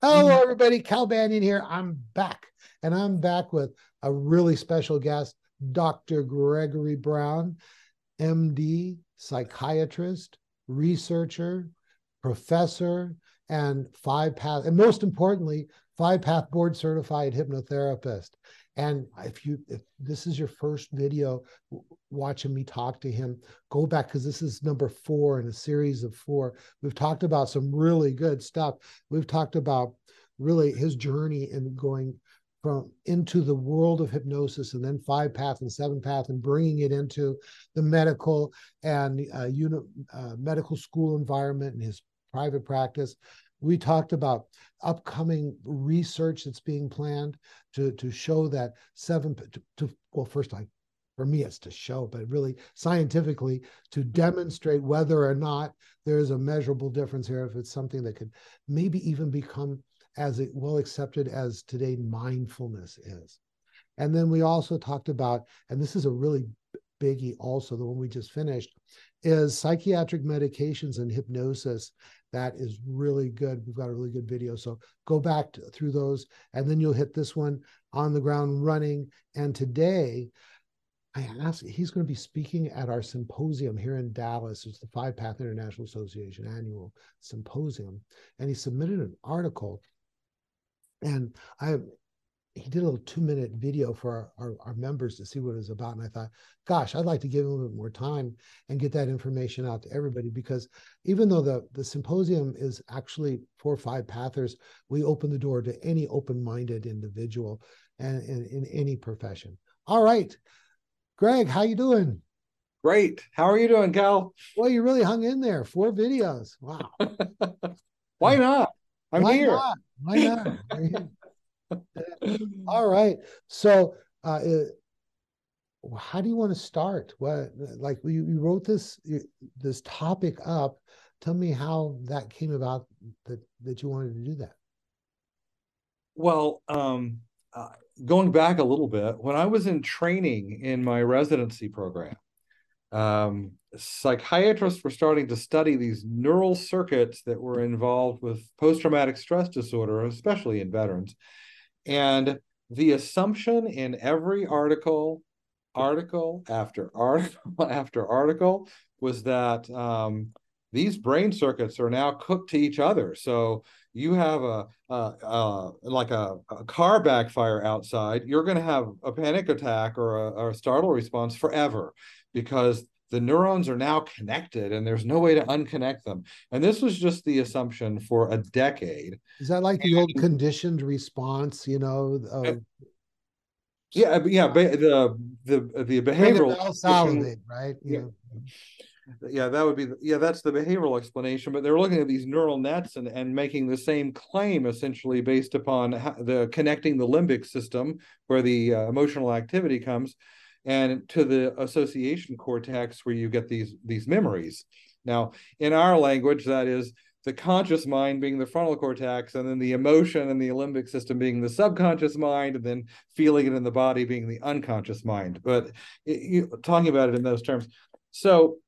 Hello, mm-hmm. everybody. Cal Banyan here. I'm back, and I'm back with a really special guest, Dr. Gregory Brown, MD, psychiatrist, researcher, professor, and five path, and most importantly, five path board certified hypnotherapist. And if you if this is your first video watching me talk to him, go back because this is number four in a series of four. We've talked about some really good stuff. We've talked about really his journey in going from into the world of hypnosis and then five path and seven path and bringing it into the medical and uh, uni- uh, medical school environment and his private practice we talked about upcoming research that's being planned to to show that seven to, to well first I for me it's to show but really scientifically to demonstrate whether or not there's a measurable difference here if it's something that could maybe even become as well accepted as today mindfulness is. And then we also talked about and this is a really biggie also the one we just finished is psychiatric medications and hypnosis that is really good. We've got a really good video. So go back to, through those and then you'll hit this one on the ground running. And today, I asked, he's going to be speaking at our symposium here in Dallas. It's the Five Path International Association annual symposium. And he submitted an article. And I he did a little two minute video for our, our, our, members to see what it was about. And I thought, gosh, I'd like to give him a little bit more time and get that information out to everybody because even though the, the symposium is actually four or five pathers, we open the door to any open minded individual and, and in any profession. All right. Greg, how you doing? Great. How are you doing, Cal? Well, you really hung in there. Four videos. Wow. Why not? I'm Why here. Not? Why not? All right. So, uh, how do you want to start? What, like, you, you wrote this this topic up. Tell me how that came about that that you wanted to do that. Well, um, uh, going back a little bit, when I was in training in my residency program, um, psychiatrists were starting to study these neural circuits that were involved with post traumatic stress disorder, especially in veterans. And the assumption in every article, article after article after article, was that um, these brain circuits are now cooked to each other. So you have a, a, a like a, a, car backfire outside, you're going to have a panic attack or a, or a startle response forever because the neurons are now connected and there's no way to unconnect them. And this was just the assumption for a decade. Is that like the old conditioned response, you know? Of... Yeah, yeah, the the the behavioral salivate, right? Yeah. yeah, that would be yeah, that's the behavioral explanation. But they're looking at these neural nets and and making the same claim essentially based upon the connecting the limbic system where the uh, emotional activity comes and to the association cortex where you get these these memories. Now in our language that is the conscious mind being the frontal cortex and then the emotion and the limbic system being the subconscious mind and then feeling it in the body being the unconscious mind. But it, you, talking about it in those terms. So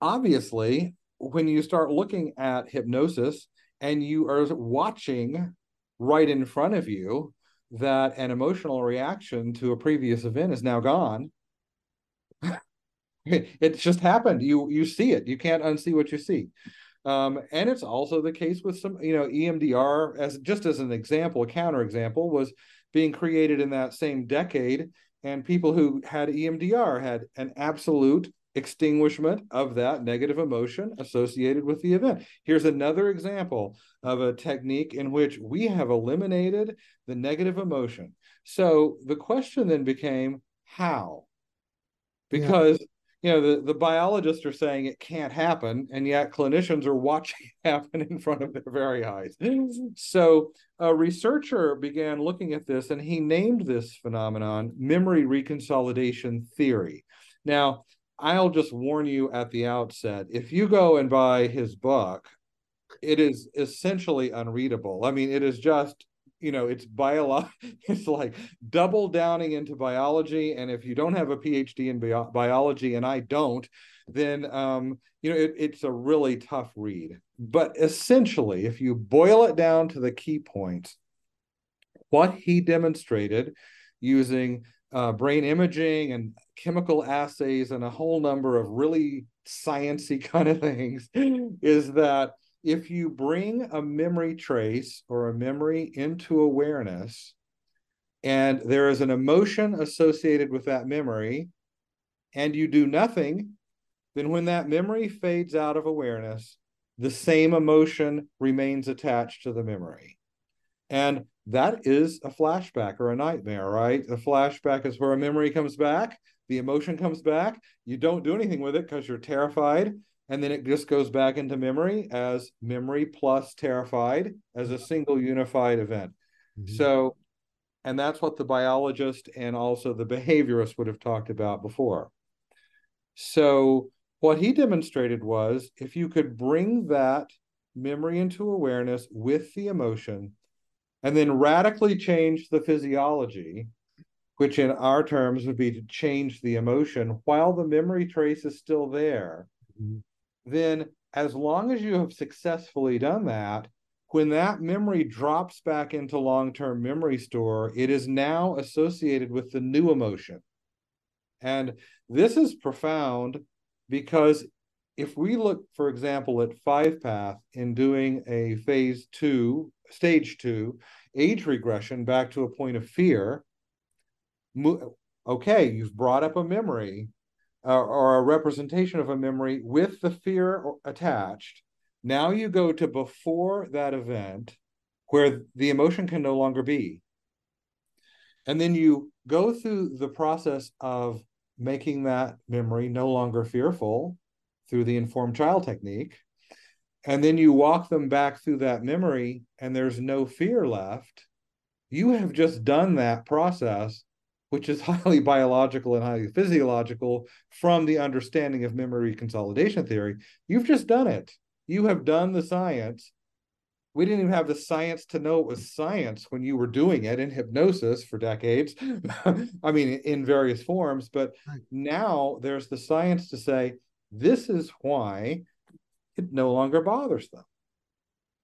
obviously when you start looking at hypnosis and you are watching right in front of you that an emotional reaction to a previous event is now gone. It just happened. You you see it. You can't unsee what you see. Um, and it's also the case with some you know emdr as just as an example a counterexample was being created in that same decade and people who had emdr had an absolute extinguishment of that negative emotion associated with the event. Here's another example of a technique in which we have eliminated the negative emotion. So the question then became how? Because yeah. you know the, the biologists are saying it can't happen, and yet clinicians are watching it happen in front of their very eyes. so a researcher began looking at this and he named this phenomenon memory reconsolidation theory. Now, I'll just warn you at the outset if you go and buy his book, it is essentially unreadable. I mean, it is just you know it's bio it's like double downing into biology and if you don't have a phd in bio- biology and i don't then um, you know it, it's a really tough read. But essentially, if you boil it down to the key points, what he demonstrated using uh, brain imaging and chemical assays and a whole number of really sciency kind of things is that if you bring a memory trace or a memory into awareness and there is an emotion associated with that memory and you do nothing then when that memory fades out of awareness the same emotion remains attached to the memory and that is a flashback or a nightmare, right? The flashback is where a memory comes back, the emotion comes back, you don't do anything with it because you're terrified, and then it just goes back into memory as memory plus terrified as a single unified event. Mm-hmm. So, and that's what the biologist and also the behaviorist would have talked about before. So, what he demonstrated was if you could bring that memory into awareness with the emotion, and then radically change the physiology, which in our terms would be to change the emotion while the memory trace is still there, mm-hmm. then as long as you have successfully done that, when that memory drops back into long term memory store, it is now associated with the new emotion. And this is profound because if we look, for example, at five path in doing a phase two stage two, age regression back to a point of fear. Okay, you've brought up a memory uh, or a representation of a memory with the fear attached. Now you go to before that event where the emotion can no longer be. And then you go through the process of making that memory no longer fearful through the informed child technique and then you walk them back through that memory and there's no fear left, you have just done that process, which is highly biological and highly physiological from the understanding of memory consolidation theory. You've just done it. You have done the science. We didn't even have the science to know it was science when you were doing it in hypnosis for decades. I mean, in various forms. But now there's the science to say, this is why it no longer bothers them.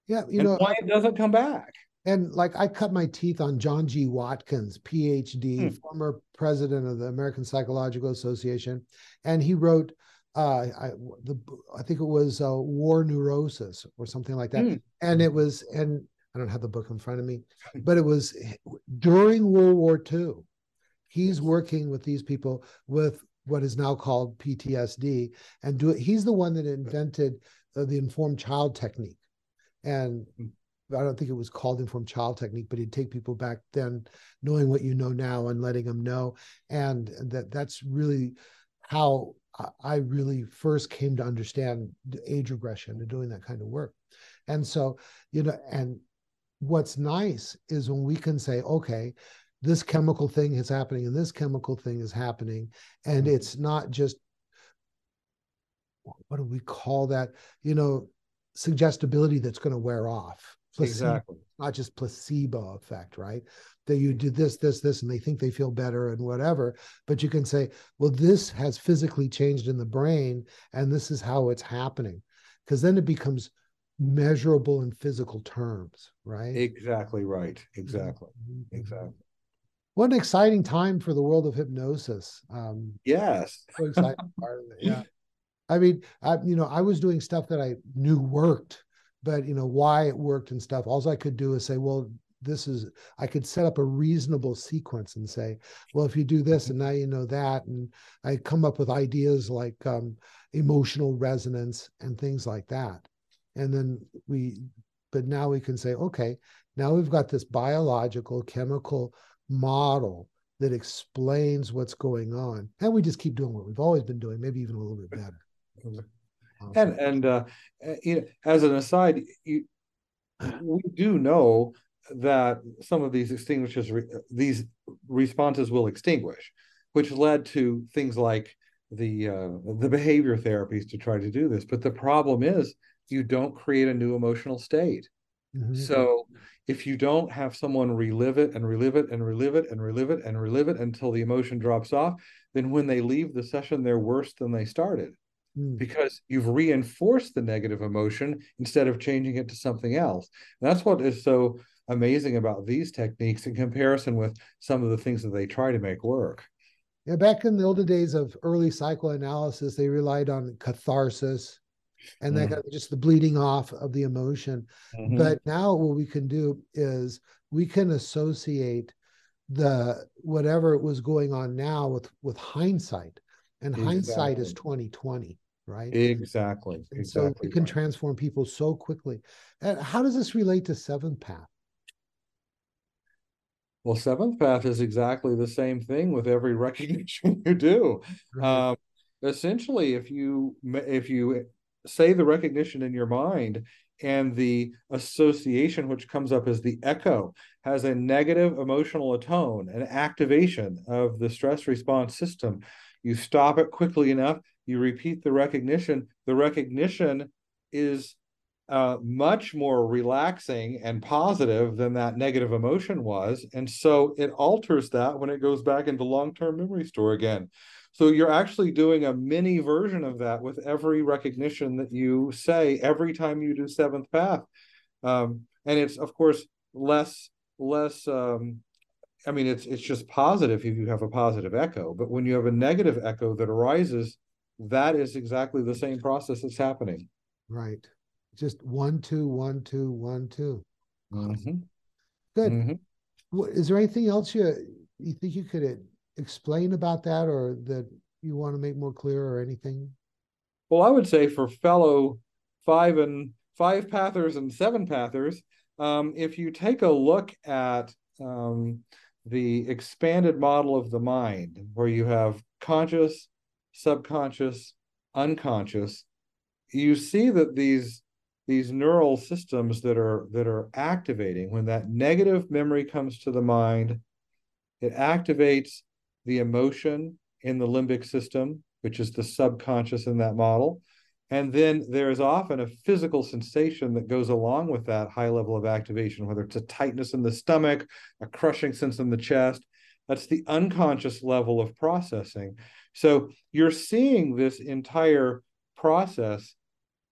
Yeah, you and know why it doesn't come back. And like I cut my teeth on John G. Watkins, PhD, hmm. former president of the American Psychological Association, and he wrote uh, I, the I think it was uh, War Neurosis or something like that, hmm. and it was and I don't have the book in front of me, but it was during World War II. He's working with these people with what is now called PTSD, and do it. He's the one that invented the informed child technique. And hmm. I don't think it was called informed child technique, but he'd take people back then, knowing what you know now and letting them know. And that that's really how I really first came to understand age regression and doing that kind of work. And so, you know, and what's nice is when we can say, okay, this chemical thing is happening and this chemical thing is happening. And hmm. it's not just what do we call that? You know, suggestibility that's going to wear off. Placebo, exactly. Not just placebo effect, right? That you do this, this, this, and they think they feel better and whatever. But you can say, well, this has physically changed in the brain, and this is how it's happening. Because then it becomes measurable in physical terms, right? Exactly right. Exactly. Mm-hmm. Exactly. What an exciting time for the world of hypnosis. Um, yes. So exciting part of it. Yeah. I mean, I you know, I was doing stuff that I knew worked, but you know why it worked and stuff. All I could do is say, well, this is I could set up a reasonable sequence and say, well, if you do this and now you know that, and I come up with ideas like um, emotional resonance and things like that, and then we, but now we can say, okay, now we've got this biological chemical model that explains what's going on, and we just keep doing what we've always been doing, maybe even a little bit better. And and uh, you know, as an aside, you, we do know that some of these extinguishes these responses will extinguish, which led to things like the uh, the behavior therapies to try to do this. But the problem is you don't create a new emotional state. Mm-hmm. So if you don't have someone relive it and relive it and relive it and relive it and relive it until the emotion drops off, then when they leave the session, they're worse than they started. Mm. because you've reinforced the negative emotion instead of changing it to something else. And that's what is so amazing about these techniques in comparison with some of the things that they try to make work. Yeah, back in the older days of early psychoanalysis, they relied on catharsis and that mm-hmm. just the bleeding off of the emotion. Mm-hmm. But now what we can do is we can associate the whatever was going on now with with hindsight and exactly. hindsight is 2020 right exactly and exactly so we can right. transform people so quickly and how does this relate to seventh path well seventh path is exactly the same thing with every recognition you do right. um, essentially if you if you say the recognition in your mind and the association which comes up as the echo has a negative emotional tone an activation of the stress response system you stop it quickly enough you repeat the recognition the recognition is uh, much more relaxing and positive than that negative emotion was and so it alters that when it goes back into long-term memory store again so you're actually doing a mini version of that with every recognition that you say every time you do seventh path. Um, and it's of course less less um, I mean it's it's just positive if you have a positive echo, but when you have a negative echo that arises, that is exactly the same process that's happening. Right. Just one, two, one, two, one, two. Mm-hmm. Good. Mm-hmm. Is there anything else you you think you could explain about that or that you want to make more clear or anything? Well, I would say for fellow five and five pathers and seven pathers, um, if you take a look at um, the expanded model of the mind, where you have conscious, subconscious, unconscious, you see that these these neural systems that are that are activating when that negative memory comes to the mind, it activates the emotion in the limbic system, which is the subconscious in that model. And then there is often a physical sensation that goes along with that high level of activation, whether it's a tightness in the stomach, a crushing sense in the chest. That's the unconscious level of processing. So you're seeing this entire process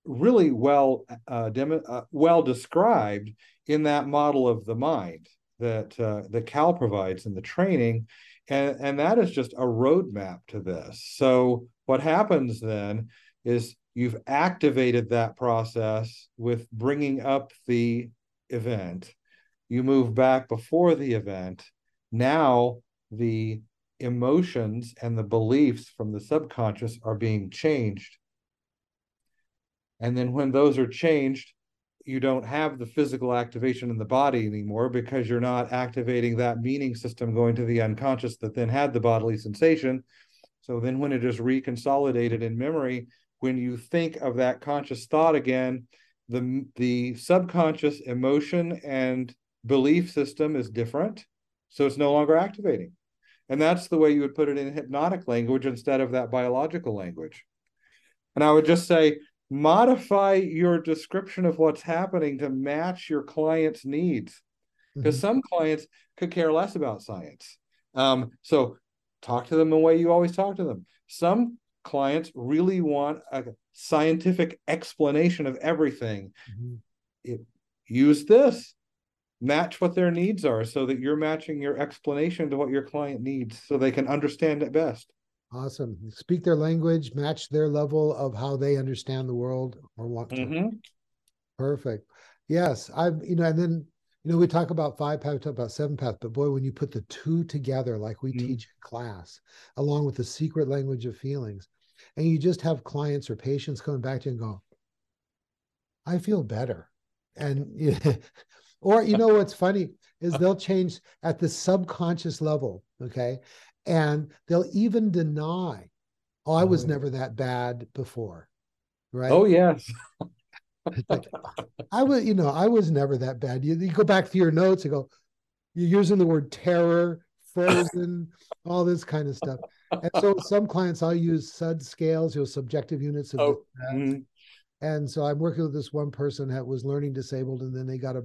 really well uh, dem- uh, well described in that model of the mind that uh, that Cal provides in the training. And and that is just a roadmap to this. So what happens then is you've activated that process with bringing up the event. You move back before the event now the emotions and the beliefs from the subconscious are being changed and then when those are changed you don't have the physical activation in the body anymore because you're not activating that meaning system going to the unconscious that then had the bodily sensation. So then when it is reconsolidated in memory, when you think of that conscious thought again, the the subconscious emotion and belief system is different. So it's no longer activating. And that's the way you would put it in hypnotic language instead of that biological language. And I would just say modify your description of what's happening to match your client's needs because mm-hmm. some clients could care less about science um, so talk to them the way you always talk to them some clients really want a scientific explanation of everything mm-hmm. it, use this match what their needs are so that you're matching your explanation to what your client needs so they can understand it best Awesome. Speak their language, match their level of how they understand the world or want to. Mm-hmm. Perfect. Yes. I've, you know, and then, you know, we talk about five path, we talk about seven path, but boy, when you put the two together, like we mm-hmm. teach in class, along with the secret language of feelings, and you just have clients or patients coming back to you and go, I feel better. And, yeah, or, you know, what's funny is they'll change at the subconscious level. Okay and they'll even deny oh i was oh. never that bad before right oh yes like, i was you know i was never that bad you, you go back to your notes and go you're using the word terror frozen all this kind of stuff and so some clients i'll use sud scales you know subjective units of oh, mm-hmm. and so i'm working with this one person that was learning disabled and then they got a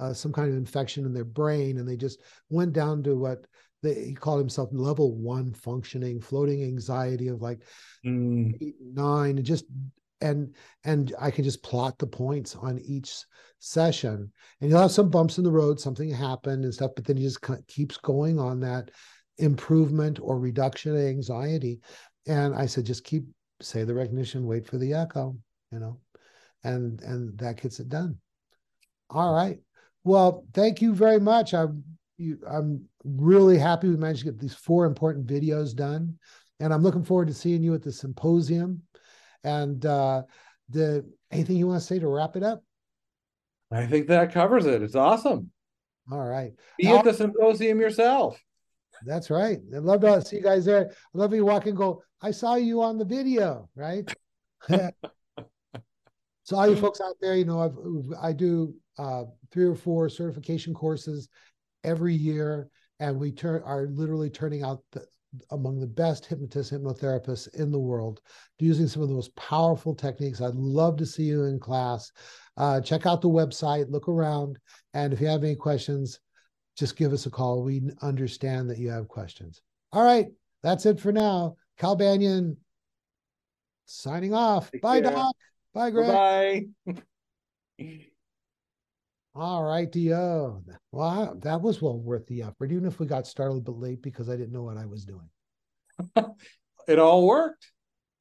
uh, some kind of infection in their brain and they just went down to what they, he called himself level one functioning, floating anxiety of like Mm. eight, nine, and just and and I can just plot the points on each session. And you'll have some bumps in the road, something happened and stuff, but then he just keeps going on that improvement or reduction of anxiety. And I said, just keep say the recognition, wait for the echo, you know, and and that gets it done. All right. Well, thank you very much. I'm you, I'm really happy we managed to get these four important videos done, and I'm looking forward to seeing you at the symposium. And uh, the anything you want to say to wrap it up? I think that covers it. It's awesome. All right. Be Now- at the symposium yourself. That's right. I'd love to see you guys there. I'd love you walk and go, I saw you on the video, right? so all you folks out there, you know, I've I do uh three or four certification courses every year, and we turn are literally turning out the, among the best hypnotists, hypnotherapists in the world, using some of the most powerful techniques. I'd love to see you in class. Uh, check out the website, look around, and if you have any questions, just give us a call. We understand that you have questions. All right, that's it for now. Cal Banyan signing off. Take Bye, care. Doc. Bye, Greg. Bye. All right, Dio. Well, that was well worth the effort, even if we got started a bit late because I didn't know what I was doing. it all worked.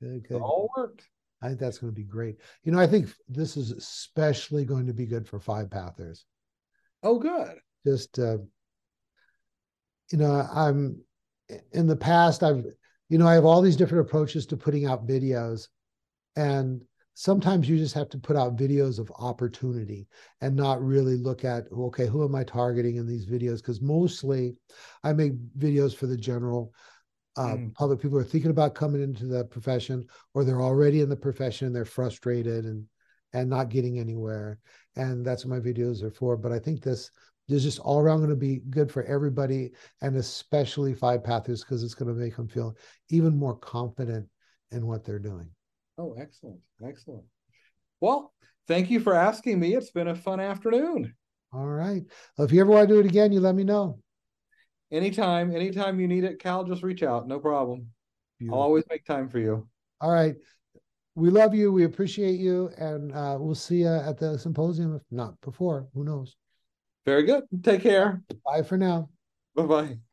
Good, It all worked. I think that's going to be great. You know, I think this is especially going to be good for five pathers. Oh, good. just uh, you know i'm in the past i've you know i have all these different approaches to putting out videos and sometimes you just have to put out videos of opportunity and not really look at okay who am i targeting in these videos? Because mostly i make videos for the general uh, Mm. public. People who are thinking about coming into the profession or they're already in the profession and they're frustrated and and not getting anywhere. And that's what my videos are for. But i think this is just all around going to be good for everybody and especially five pathers because it's going to make them feel even more confident in what they're doing Oh, excellent. Excellent. Well, thank you for asking me. It's been a fun afternoon. all right well, if you ever want to do it again you let me know Anytime, anytime you need it, Cal, just reach out. No problem. I'll always make time for you. all right we love you we appreciate you and uh, we'll see you at the symposium if not before who knows Very good. Take care. bye for now Bye bye.